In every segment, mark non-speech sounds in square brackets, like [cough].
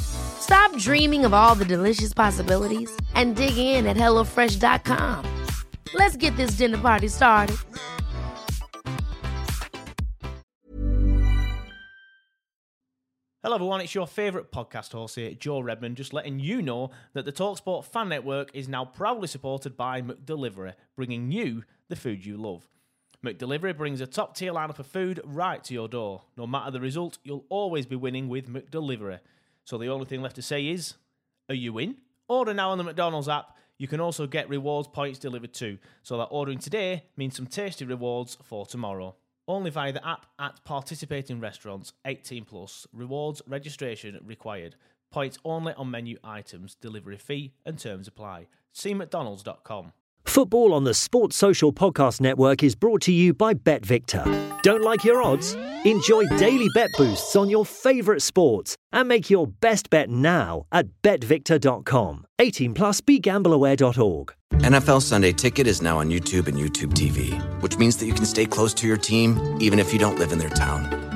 Stop dreaming of all the delicious possibilities and dig in at HelloFresh.com. Let's get this dinner party started. Hello, everyone. It's your favourite podcast host here, Joe Redmond, just letting you know that the Talksport Fan Network is now proudly supported by McDelivery, bringing you the food you love. McDelivery brings a top tier lineup of food right to your door. No matter the result, you'll always be winning with McDelivery. So the only thing left to say is, are you in? Order now on the McDonald's app. You can also get rewards points delivered too, so that ordering today means some tasty rewards for tomorrow. Only via the app at participating restaurants, 18 plus. Rewards registration required. Points only on menu items. Delivery fee and terms apply. See McDonald's.com. Football on the Sports Social Podcast Network is brought to you by BetVictor. Don't like your odds? Enjoy daily bet boosts on your favourite sports and make your best bet now at betvictor.com. 18 plus begambleaware.org. NFL Sunday Ticket is now on YouTube and YouTube TV, which means that you can stay close to your team even if you don't live in their town.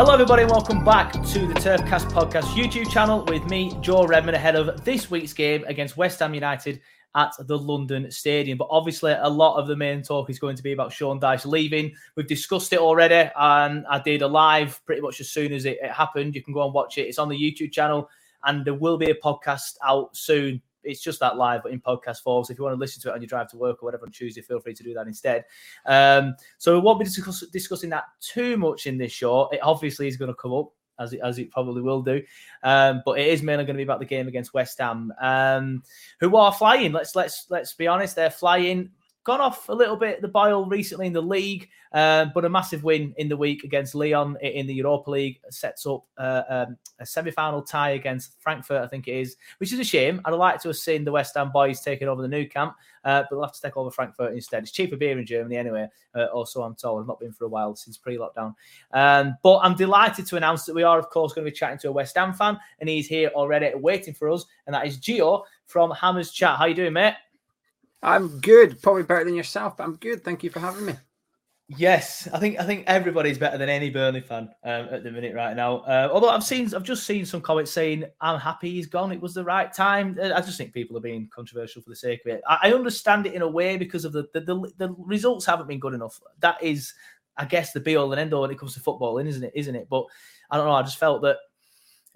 Hello, everybody, and welcome back to the Turfcast Podcast YouTube channel with me, Joe Redmond, ahead of this week's game against West Ham United at the London Stadium. But obviously, a lot of the main talk is going to be about Sean Dyche leaving. We've discussed it already, and I did a live pretty much as soon as it, it happened. You can go and watch it. It's on the YouTube channel, and there will be a podcast out soon it's just that live, but in podcast form. So if you want to listen to it on your drive to work or whatever on Tuesday, feel free to do that instead. Um, so we won't be discuss- discussing that too much in this show. It obviously is going to come up as it, as it probably will do, um, but it is mainly going to be about the game against West Ham, um, who are flying. Let's let's let's be honest, they're flying gone off a little bit the bile recently in the league, um, but a massive win in the week against Lyon in the Europa League sets up uh, um, a semi-final tie against Frankfurt, I think it is, which is a shame. I'd like to have seen the West Ham boys taking over the Nou Camp, uh, but they'll have to take over Frankfurt instead. It's cheaper beer in Germany anyway, uh, also I'm told. I've not been for a while since pre-lockdown. Um, but I'm delighted to announce that we are, of course, going to be chatting to a West Ham fan, and he's here already waiting for us, and that is Geo from Hammers Chat. How you doing, mate? I'm good. Probably better than yourself, but I'm good. Thank you for having me. Yes, I think I think everybody's better than any Burnley fan um, at the minute right now. Uh, although I've seen, I've just seen some comments saying I'm happy he's gone. It was the right time. Uh, I just think people are being controversial for the sake of it. I, I understand it in a way because of the, the the, the results haven't been good enough. That is, I guess, the be all and end all when it comes to footballing, isn't it? Isn't it? But I don't know. I just felt that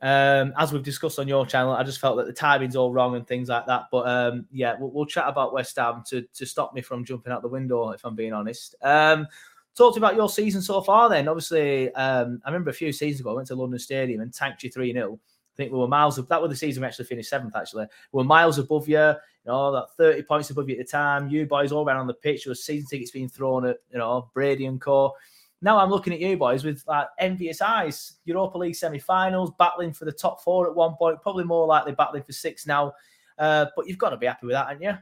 um, as we've discussed on your channel, I just felt that the timing's all wrong and things like that. But um, yeah, we'll, we'll, chat about West Ham to, to stop me from jumping out the window, if I'm being honest. Um, talk to about your season so far then. Obviously, um, I remember a few seasons ago, I went to London Stadium and tanked you 3 0. I think we were miles that was the season we actually finished seventh, actually. We were miles above you, you know, that 30 points above you at the time. You boys all ran on the pitch. There was season tickets being thrown at, you know, Brady and Co now I'm looking at you boys with like envious eyes. Europa League semi-finals, battling for the top four at one point, probably more likely battling for six now. Uh, but you've got to be happy with that, haven't you?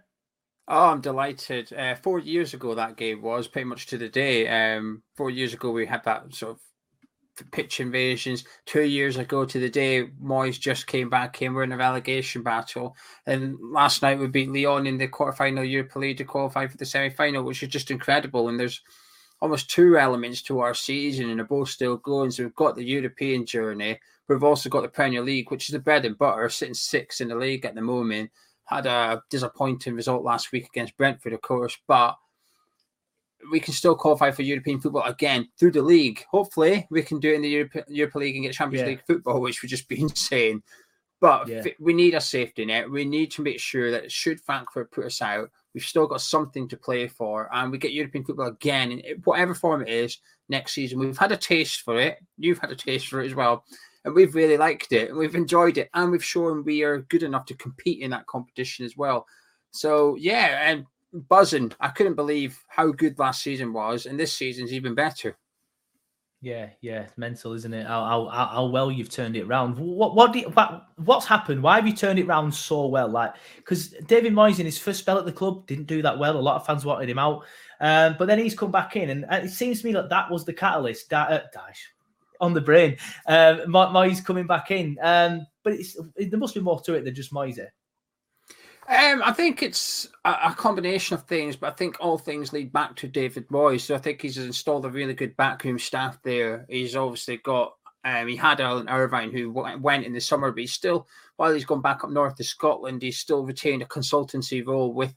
Oh, I'm delighted. Uh, four years ago, that game was pretty much to the day. Um, four years ago, we had that sort of pitch invasions. Two years ago to the day, Moyes just came back in. We're in a relegation battle. And last night we beat Lyon in the quarterfinal Europa League to qualify for the semi final, which is just incredible. And there's almost two elements to our season, and they're both still going. So we've got the European journey. We've also got the Premier League, which is the bread and butter, sitting six in the league at the moment. Had a disappointing result last week against Brentford, of course, but we can still qualify for European football again through the league. Hopefully, we can do it in the Europe, Europa League and get Champions yeah. League football, which would just be [laughs] insane. But yeah. we need a safety net. We need to make sure that should Frankfurt put us out, we've still got something to play for, and we get European football again in whatever form it is next season. We've had a taste for it. You've had a taste for it as well, and we've really liked it. And we've enjoyed it, and we've shown we are good enough to compete in that competition as well. So yeah, and buzzing. I couldn't believe how good last season was, and this season's even better. Yeah, yeah, it's mental, isn't it? How, how, how well you've turned it around. What what, you, what what's happened? Why have you turned it around so well? Like, because David Moyes in his first spell at the club didn't do that well. A lot of fans wanted him out, um, but then he's come back in, and, it seems to me that that was the catalyst. Uh, dash on the brain. Um, Moyes coming back in, um, but it's, there must be more to it than just Moyes. Here. Um, I think it's a, combination of things, but I think all things lead back to David Moyes. So I think he's installed a really good backroom staff there. He's obviously got, um, he had Alan Irvine who went in the summer, but he's still, while he's gone back up north to Scotland, he's still retained a consultancy role with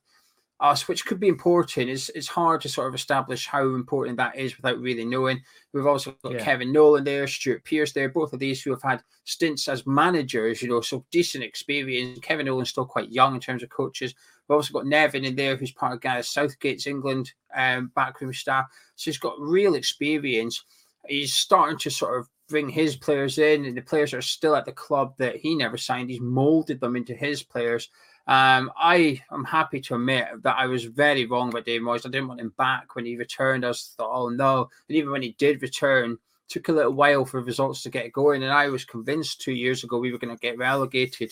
us, which could be important. It's, it's hard to sort of establish how important that is without really knowing. We've also got yeah. Kevin Nolan there, Stuart Pearce there, both of these who have had stints as managers, you know, so decent experience. Kevin Nolan's still quite young in terms of coaches. We've also got Nevin in there, who's part of Gareth Southgate's England um, backroom staff. So he's got real experience. He's starting to sort of bring his players in, and the players are still at the club that he never signed. He's molded them into his players. Um, I am happy to admit that I was very wrong about Dave Moyes. I didn't want him back when he returned. I thought, oh no. And even when he did return, took a little while for results to get going. And I was convinced two years ago we were going to get relegated.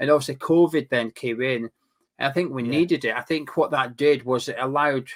And obviously, COVID then came in. And I think we yeah. needed it. I think what that did was it allowed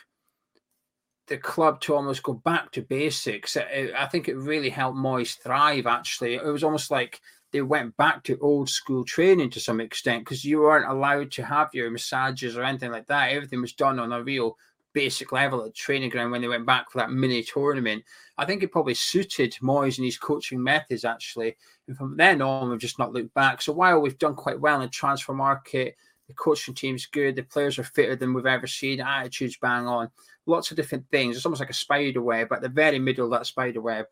the club to almost go back to basics. I think it really helped Moyes thrive, actually. It was almost like they went back to old school training to some extent because you weren't allowed to have your massages or anything like that. Everything was done on a real basic level at training ground when they went back for that mini tournament. I think it probably suited Moyes and his coaching methods actually. And from then on, we've just not looked back. So while we've done quite well in the transfer market, the coaching team's good, the players are fitter than we've ever seen, attitudes bang on, lots of different things. It's almost like a spider web. At the very middle of that spider web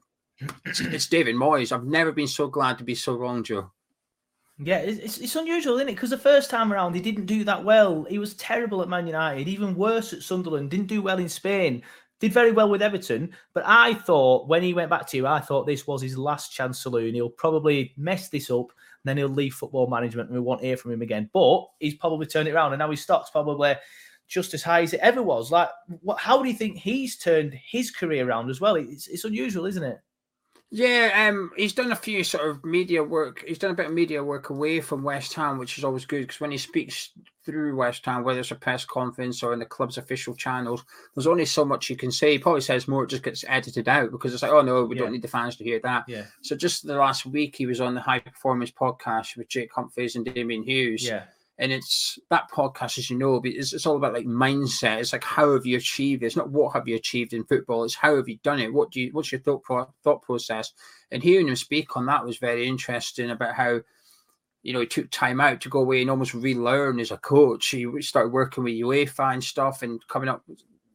it's, David Moyes. I've never been so glad to be so wrong, Joe. Yeah, it's, it's unusual, isn't it? Because the first time around, he didn't do that well. He was terrible at Man United, even worse at Sunderland, didn't do well in Spain, did very well with Everton. But I thought when he went back to you, I thought this was his last chance saloon. He'll probably mess this up, and then he'll leave football management, and we won't hear from him again. But he's probably turned it around, and now his stock's probably just as high as it ever was. Like, what, how do you think he's turned his career around as well? It's, it's unusual, isn't it? Yeah, um, he's done a few sort of media work. He's done a bit of media work away from West Ham, which is always good because when he speaks through West Ham, whether it's a press conference or in the club's official channels, there's only so much you can say. He probably says more, it just gets edited out because it's like, oh no, we yeah. don't need the fans to hear that. Yeah. So just the last week, he was on the High Performance podcast with Jake Humphries and Damian Hughes. Yeah and it's that podcast, as you know, it's, it's all about like mindset. It's like how have you achieved it? It's not what have you achieved in football. It's how have you done it? What do you? What's your thought pro- thought process? And hearing him speak on that was very interesting about how you know, he took time out to go away and almost relearn as a coach. He started working with UEFA and stuff and coming up,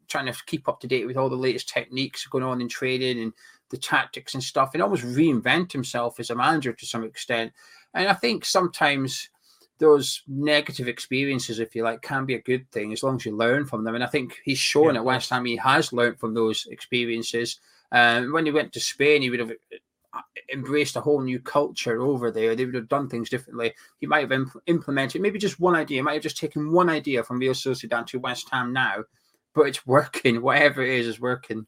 trying to keep up to date with all the latest techniques going on in training and the tactics and stuff, and almost reinvent himself as a manager to some extent. And I think sometimes those negative experiences, if you like, can be a good thing as long as you learn from them. And I think he's shown yeah. at West Ham he has learned from those experiences. Um, when he went to Spain, he would have uh, embraced a whole new culture over there. They would have done things differently. He might have imp- implemented maybe just one idea. He might have just taken one idea from Real Sociedad to West Ham now, but it's working. [laughs] Whatever it is, is working.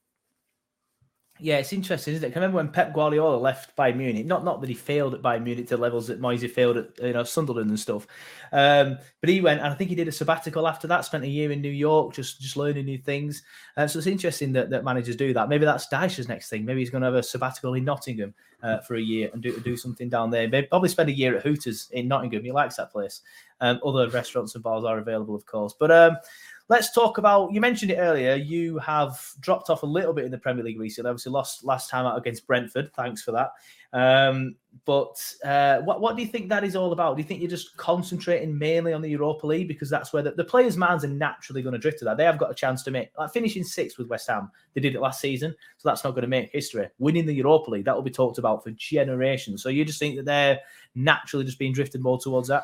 Yeah, it's interesting, isn't it? I remember when Pep Guardiola left Bayern Munich. Not not that he failed at Bayern Munich to levels that Moisey failed at you know Sunderland and stuff. Um, but he went, and I think he did a sabbatical after that. Spent a year in New York, just just learning new things. Uh, so it's interesting that, that managers do that. Maybe that's Dyche's next thing. Maybe he's going to have a sabbatical in Nottingham uh, for a year and do do something down there. Maybe probably spend a year at Hooters in Nottingham. He likes that place. Um, other restaurants and bars are available, of course. But um, let's talk about. You mentioned it earlier. You have dropped off a little bit in the Premier League recently. Obviously, lost last time out against Brentford. Thanks for that. Um, but uh, what what do you think that is all about? Do you think you're just concentrating mainly on the Europa League because that's where the, the players' minds are naturally going to drift to that? They have got a chance to make like finishing sixth with West Ham. They did it last season, so that's not going to make history. Winning the Europa League that will be talked about for generations. So you just think that they're naturally just being drifted more towards that?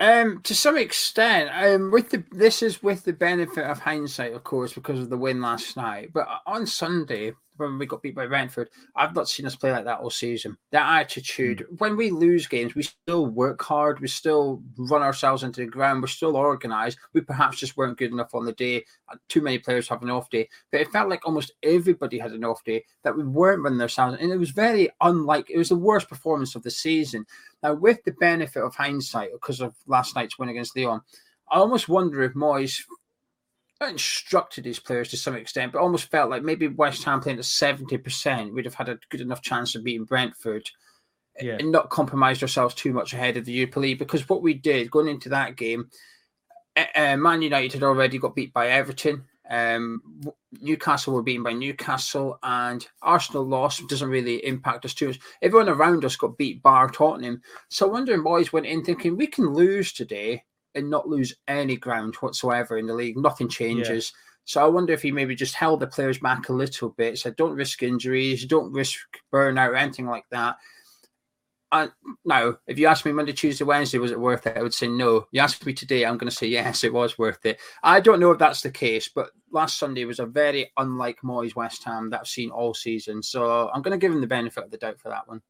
Um, to some extent, um, with the this is with the benefit of hindsight, of course, because of the win last night. But on Sunday, when we got beat by Brentford, I've not seen us play like that all season. That attitude, mm. when we lose games, we still work hard, we still run ourselves into the ground, we're still organised. We perhaps just weren't good enough on the day. Uh, too many players have an off day, but it felt like almost everybody had an off day that we weren't running ourselves, and it was very unlike. It was the worst performance of the season. Now, with the benefit of hindsight, because of last night's win against Lyon, I almost wonder if Moyes instructed his players to some extent, but almost felt like maybe West Ham playing at 70% would have had a good enough chance of beating Brentford yeah. and not compromised ourselves too much ahead of the Europa League. Because what we did going into that game, uh, Man United had already got beat by Everton. Um, Newcastle were beaten by Newcastle, and Arsenal loss doesn't really impact us too much. Everyone around us got beat bar Tottenham. So I wonder boys went in thinking we can lose today and not lose any ground whatsoever in the league. Nothing changes. Yeah. So I wonder if he maybe just held the players back a little bit. Said, don't risk injuries, don't risk burnout or anything like that. And now, if you ask me Monday, Tuesday, Wednesday, was it worth it? I would say no. You ask me today, I'm going to say yes, it was worth it. I don't know if that's the case, but last Sunday was a very unlike Moyes West Ham that I've seen all season. So I'm going to give him the benefit of the doubt for that one.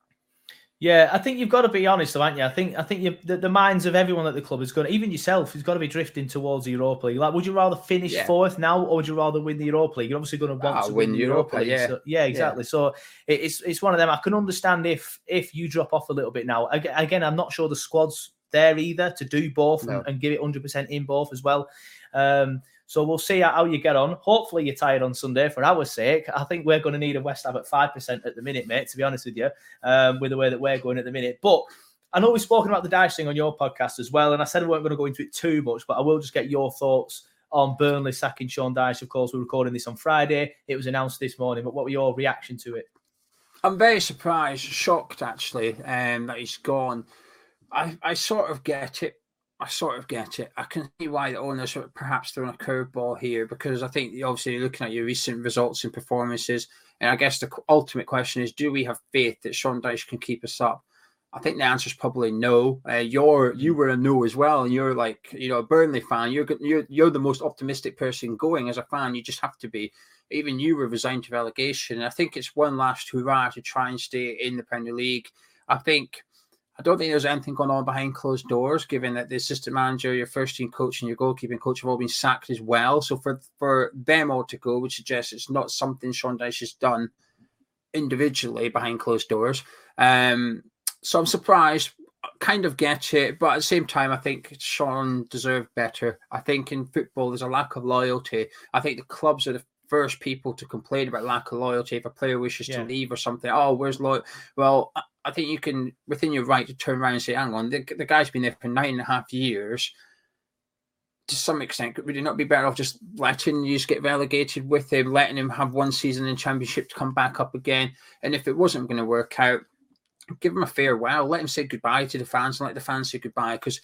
Yeah, I think you've got to be honest, though, aren't you? I think I think you, the, the, minds of everyone at the club is going, to, even yourself, is got to be drifting towards the Europa League. Like, would you rather finish yeah. fourth now, or would you rather win the Europa League? You're obviously going to want to win, the Europa, League. Yeah, so, yeah, exactly. Yeah. So it's it's one of them. I can understand if if you drop off a little bit now. Again, I'm not sure the squad's there either to do both no. and, and, give it 100 percent in both as well. Um, so we'll see how you get on. Hopefully, you're tired on Sunday for our sake. I think we're going to need a West Ham at 5% at the minute, mate, to be honest with you, um, with the way that we're going at the minute. But I know we've spoken about the Dyche thing on your podcast as well, and I said we weren't going to go into it too much, but I will just get your thoughts on Burnley sacking Sean Dyche. Of course, we're recording this on Friday. It was announced this morning, but what were your reaction to it? I'm very surprised, shocked actually, um, that he's gone. I, I sort of get it I sort of get it. I can see why the owners are perhaps throwing a curveball here because I think obviously looking at your recent results and performances, and I guess the ultimate question is: Do we have faith that Sean Dyche can keep us up? I think the answer is probably no. Uh, you're you were a no as well, and you're like you know a Burnley fan. You're you're you're the most optimistic person going as a fan. You just have to be. Even you were resigned to relegation. And I think it's one last hurrah to try and stay in the Premier League. I think I don't think there's anything going on behind closed doors, given that the assistant manager, your first team coach, and your goalkeeping coach have all been sacked as well. So for for them all to go would suggest it's not something Sean Dyche has done individually behind closed doors. Um, so I'm surprised. Kind of get it, but at the same time, I think Sean deserved better. I think in football, there's a lack of loyalty. I think the clubs are the first people to complain about lack of loyalty if a player wishes yeah. to leave or something. Oh, where's loyal? Well, I think you can within your right to turn around and say, "Hang on, the, the guy's been there for nine and a half years." To some extent, would it not be better off just letting you get relegated with him, letting him have one season in Championship to come back up again? And if it wasn't going to work out, give him a farewell, let him say goodbye to the fans, and let the fans say goodbye because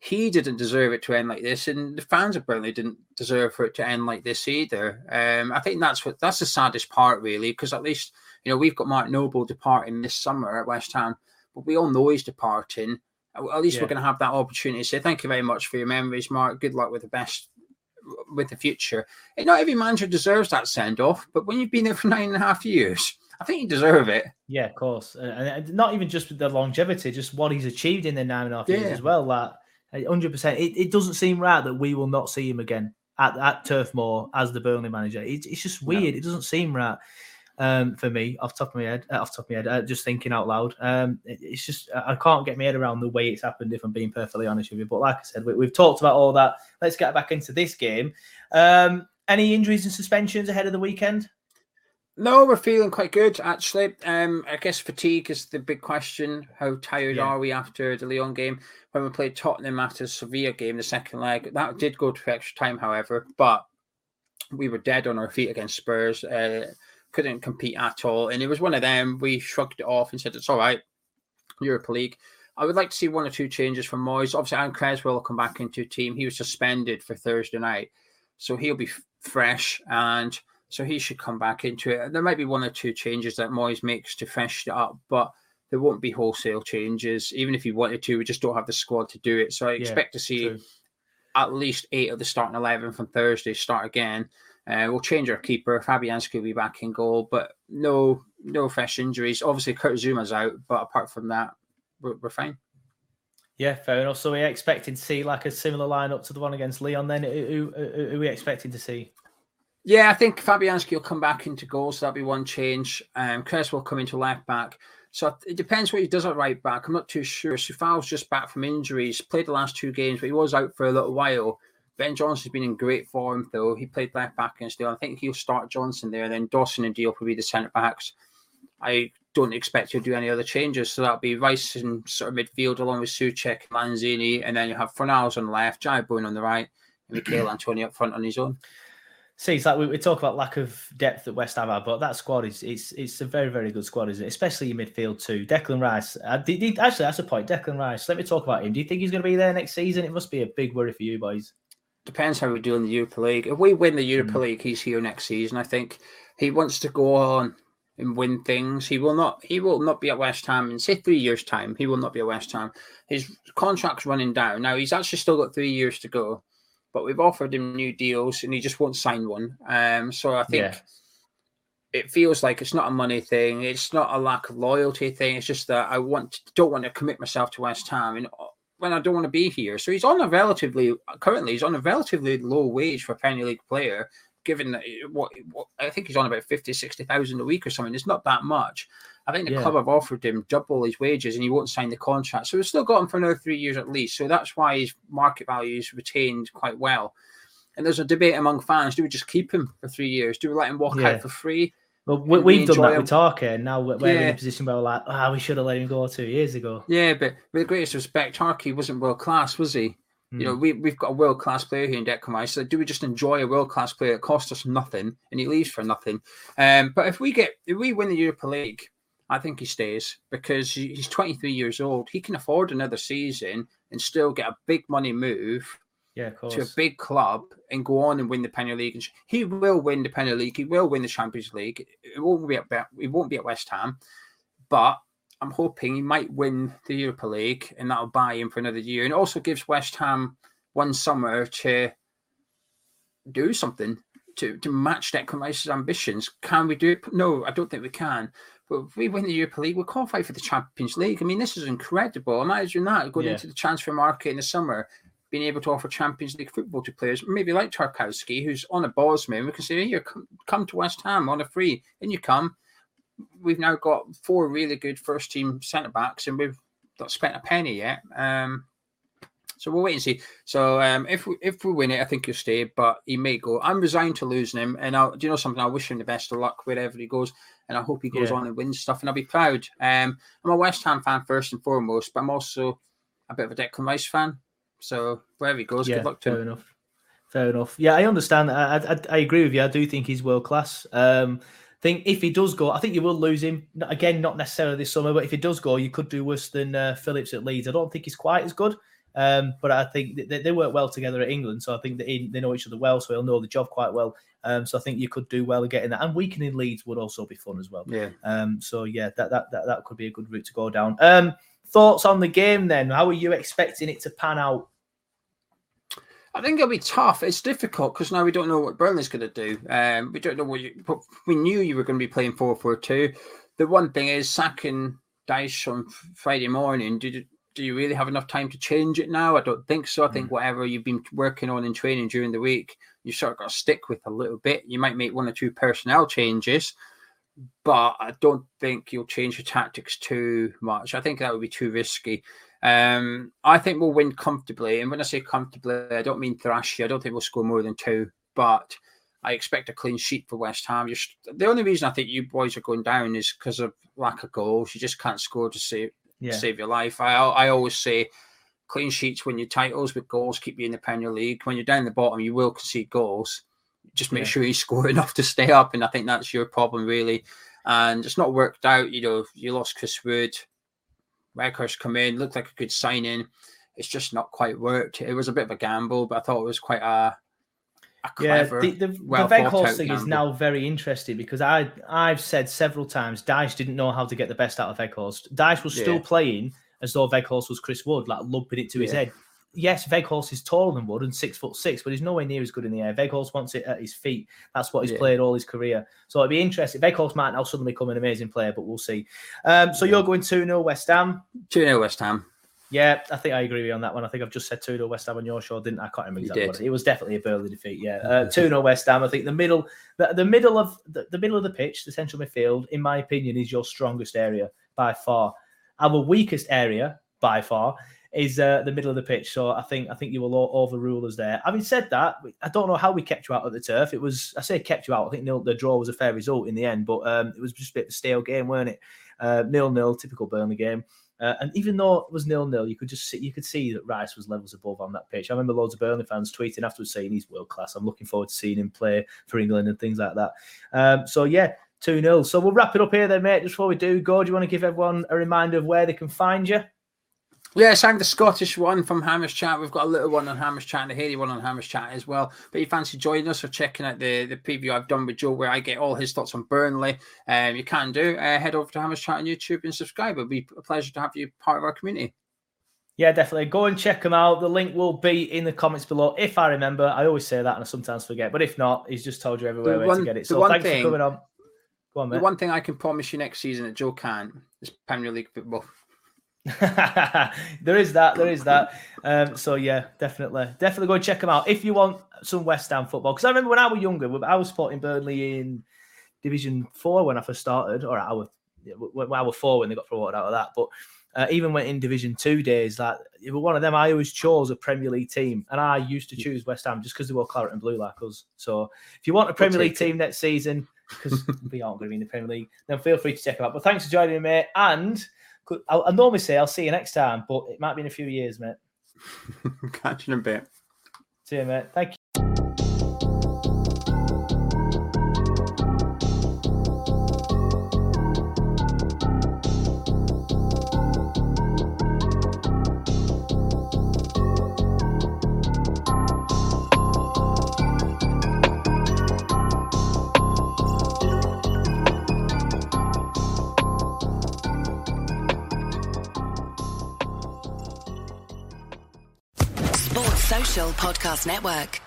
he didn't deserve it to end like this, and the fans apparently didn't deserve for it to end like this either. Um, I think that's what that's the saddest part, really, because at least you know, we've got Mark Noble departing this summer at West Ham, but we all know he's departing. At least yeah. we're going to have that opportunity. So thank you very much for your memories, Mark. Good luck with the best with the future. And not every manager deserves that send off, but when you've been there for nine and a half years, I think you deserve it. Yeah, of course, and not even just with the longevity, just what he's achieved in the nine and a half yeah. years as well. That hundred percent. It, it doesn't seem right that we will not see him again at, at Turf Moor as the Burnley manager. It, it's just weird. No. It doesn't seem right. Um, for me, off top of my head, uh, off top of my head, uh, just thinking out loud. Um, it, it's just I can't get my head around the way it's happened. If I'm being perfectly honest with you, but like I said, we, have talked about all that. Let's get back into this game. Um, any injuries and suspensions ahead of the weekend? No, we're feeling quite good actually. Um, I guess fatigue is the big question. How tired yeah. are we after the Lyon game? When we played Tottenham after the Sevilla game, the second leg, that did go to extra time, however, but we were dead on our feet against Spurs. Uh, couldn't compete at all. And it was one of them. We shrugged it off and said, it's all right, Europa League. I would like to see one or two changes from Moyes. Obviously, Aaron Cresswell will come back into team. He was suspended for Thursday night, so he'll be f- fresh and so he should come back into it. There might be one or two changes that Moyes makes to freshen it up, but there won't be wholesale changes. Even if he wanted to, we just don't have the squad to do it. So I expect yeah, to see true. at least eight of the starting eleven from Thursday start again. Uh, we'll change our keeper. Fabianski will be back in goal, but no no fresh injuries. Obviously, Kurt Zouma's out, but apart from that, we're, we're fine. Yeah, fair enough. So we're expecting to see like a similar lineup to the one against Lyon. Then who, who, who are we expecting to see? Yeah, I think Fabianski will come back into goal, so that'll be one change. Um, Chris will come into left back. So it depends what he does at right back. I'm not too sure. Coufal's just back from injuries, played the last two games, but he was out for a little while. Ben Johnson's been in great form, though. He played left back against Lyon. I think he'll start Johnson there. Then Dawson and Diop will be the centre backs. I don't expect to do any other changes. So that'll be Rice in sort of midfield along with Soucek, Lanzini, and then you have Fornals on the left, Jai Bowen on the right, and Michail [clears throat] Antonio up front on his own. See, it's like we, we, talk about lack of depth at West Ham, but that squad is it's it's a very very good squad, isn't it? Especially in midfield too. Declan Rice, uh, did, did, actually that's a point. Declan Rice. Let me talk about him. Do you think he's going to be there next season? It must be a big worry for you boys depends how we do in the Europa League. If we win the Europa mm. League, he's here next season. I think he wants to go on and win things. He will not. He will not be at West Ham in say three years' time. He will not be at West Ham. His contract's running down now. He's actually still got three years to go, but we've offered him new deals, and he just won't sign one. Um, so I think. Yeah. It feels like it's not a money thing. It's not a lack of loyalty thing. It's just that I want don't want to commit myself to West Ham, and when I don't want to be here. So he's on a relatively currently he's on a relatively low wage for a Premier League player, given that eh, what, what I think he's on about 50, 60,000 a week or something. It's not that much. I think the yeah. club have offered him double his wages and he won't sign the contract. So we've still got him for another three years at least. So that's why his market value is retained quite well. And there's a debate among fans: Do we just keep him for three years? Do we let him walk yeah. out for free? Well, we, have done that him. with Tarky, and now we're yeah. in a position where we're like, ah, oh, we should have let him go two years ago. Yeah, but with the greatest respect, Tarky wasn't world class, was he? Mm. You know, hmm. we, we've got a world class player here in Declan Rice. So do we just enjoy a world class player that costs us nothing and he leaves for nothing? Um, but if we get if we win the Europa League, I think he stays because he's 23 years old. He can afford another season and still get a big money move yeah, to a big club and go on and win the Premier League. And he will win the Premier League. He will win the Champions League. It won't be at it won't be at West Ham, but I'm hoping he might win the Europa League, and that'll buy him for another year. And also gives West Ham one summer to do something to to match Declan Rice's ambitions. Can we do it? No, I don't think we can. But if we win the Europa League, we'll qualify for the Champions League. I mean, this is incredible. Imagine that going yeah. into the transfer market in the summer being able to offer Champions League football to players, maybe like Tarkowski, who's on a Bosman. We can say, here, come, come to West Ham on a free. And you come. We've now got four really good first team centre backs, and we've not spent a penny yet. Um, so we'll wait and see. So um, if we, if we win it, I think he'll stay, but he may go. I'm resigned to losing him, and I'll, do you know something? I wish him the best of luck wherever he goes, and I hope he goes yeah. on and wins stuff, and I'll be proud. Um, I'm a West Ham fan first and foremost, but I'm also a bit of a Declan Rice fan. So wherever he goes, yeah, good luck to fair him. enough. Fair enough. Yeah, I understand. I, I, I agree with you. I do think he's world class. Um, think if he does go, I think you will lose him again. Not necessarily this summer, but if he does go, you could do worse than uh, Phillips at Leeds. I don't think he's quite as good, um, but I think they, they, work well together at England, so I think they, they know each other well, so he'll know the job quite well. Um, so I think you could do well getting that, and weakening Leeds would also be fun as well. Yeah. Um, so yeah, that that that, that could be a good route to go down. Um, thoughts on the game then? How are you expecting it to pan out? I think it'll be tough. It's difficult because now we don't know what Burnley's going to do. Um, we don't know what you. We knew you were going to be playing four four two. The one thing is sacking Dyche on Friday morning. Did do you really have enough time to change it now? I don't think so. I think mm. whatever you've been working on in training during the week, you sort of got to stick with a little bit. You might make one or two personnel changes, but I don't think you'll change your tactics too much. I think that would be too risky. Um, I think we'll win comfortably, and when I say comfortably, I don't mean thrash you. I don't think we'll score more than two, but I expect a clean sheet for West Ham. You're, the only reason I think you boys are going down is because of lack of goals. You just can't score to save yeah. save your life. I I always say clean sheets win your titles, but goals keep you in the Premier League. When you're down the bottom, you will concede goals. Just make yeah. sure you [laughs] score enough to stay up, and I think that's your problem really. And it's not worked out. You know, you lost Chris Wood. Weghorst come in, looked like a good signing. It's just not quite worked. It was a bit of a gamble, but I thought it was quite a Clever, yeah, the, the, well the thing is now very interesting because I I've said several times Dyche didn't know how to get the best out of Weghorst. Dyche was still yeah. playing as though Weghorst was Chris Wood, like lumping it to yeah. his head. Yes, Weghorst is taller than Wood and six foot six, but he's nowhere near as good in the air. Weghorst wants it at his feet. That's what he's yeah. played all his career. So it'd be interesting. Weghorst might now suddenly become an amazing player, but we'll see. Um, so you're going 2 0 West Ham? 2 0 West Ham. Yeah, I think I agree with you on that one. I think I've just said 2 0 West Ham on your show, didn't I? I can't remember exactly what it was. definitely a Burnley defeat. Yeah, [laughs] uh, 2 0 West Ham. I think the middle, the, the middle of the, the, middle of the pitch, the central midfield, in my opinion, is your strongest area by far. Our weakest area by far is uh, the middle of the pitch. So I think I think you will overrule us there. Having said that, I don't know how we kept you out of the turf. It was I say kept you out. I think nil, the draw was a fair result in the end, but um, it was just a bit of a stale game, weren't it? Uh, nil nil, typical Burnley game. Uh, and even though it was nil nil, you could just see you could see that Rice was levels above on that pitch. I remember loads of Burnley fans tweeting afterwards saying he's world class. I'm looking forward to seeing him play for England and things like that. Um, so yeah, two 0 So we'll wrap it up here then, mate. Just before we do go, do you want to give everyone a reminder of where they can find you? Yeah, I sang the Scottish one from Hammers Chat. We've got a little one on Hammers Chat and a Haley one on Hammers Chat as well. But you fancy joining us or checking out the, the preview I've done with Joe, where I get all his thoughts on Burnley, um, you can do. Uh, head over to Hammers Chat on YouTube and subscribe. It'll be a pleasure to have you part of our community. Yeah, definitely. Go and check them out. The link will be in the comments below. If I remember, I always say that and I sometimes forget. But if not, he's just told you everywhere where to get it. So thanks thing, for coming on. Go on, mate. The one thing I can promise you next season that Joe can't is Premier League football. [laughs] there is that. There is that. Um, so yeah, definitely, definitely go and check them out if you want some West Ham football. Because I remember when I was younger, I was supporting Burnley in Division Four when I first started, or I was when I was four when they got promoted out of that. But uh, even went in Division Two days, like it was one of them. I always chose a Premier League team, and I used to choose West Ham just because they were claret and blue like us. So if you want a Premier League team next season, because [laughs] we aren't going to be in the Premier League, then feel free to check them out. But thanks for joining me, mate, and I, I normally say I'll see you next time, but it might be in a few years, mate. [laughs] Catch you in a bit. See you, mate. Thank you. Podcast Network.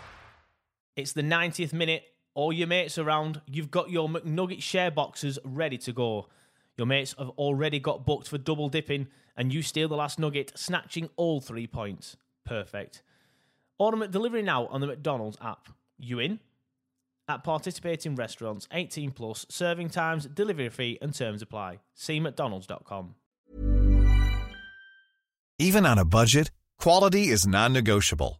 It's the 90th minute. All your mates around. You've got your McNugget share boxes ready to go. Your mates have already got booked for double dipping, and you steal the last nugget, snatching all three points. Perfect. Order delivery now on the McDonald's app. You in? At participating restaurants, 18 plus, serving times, delivery fee, and terms apply. See McDonald's.com. Even on a budget, quality is non negotiable.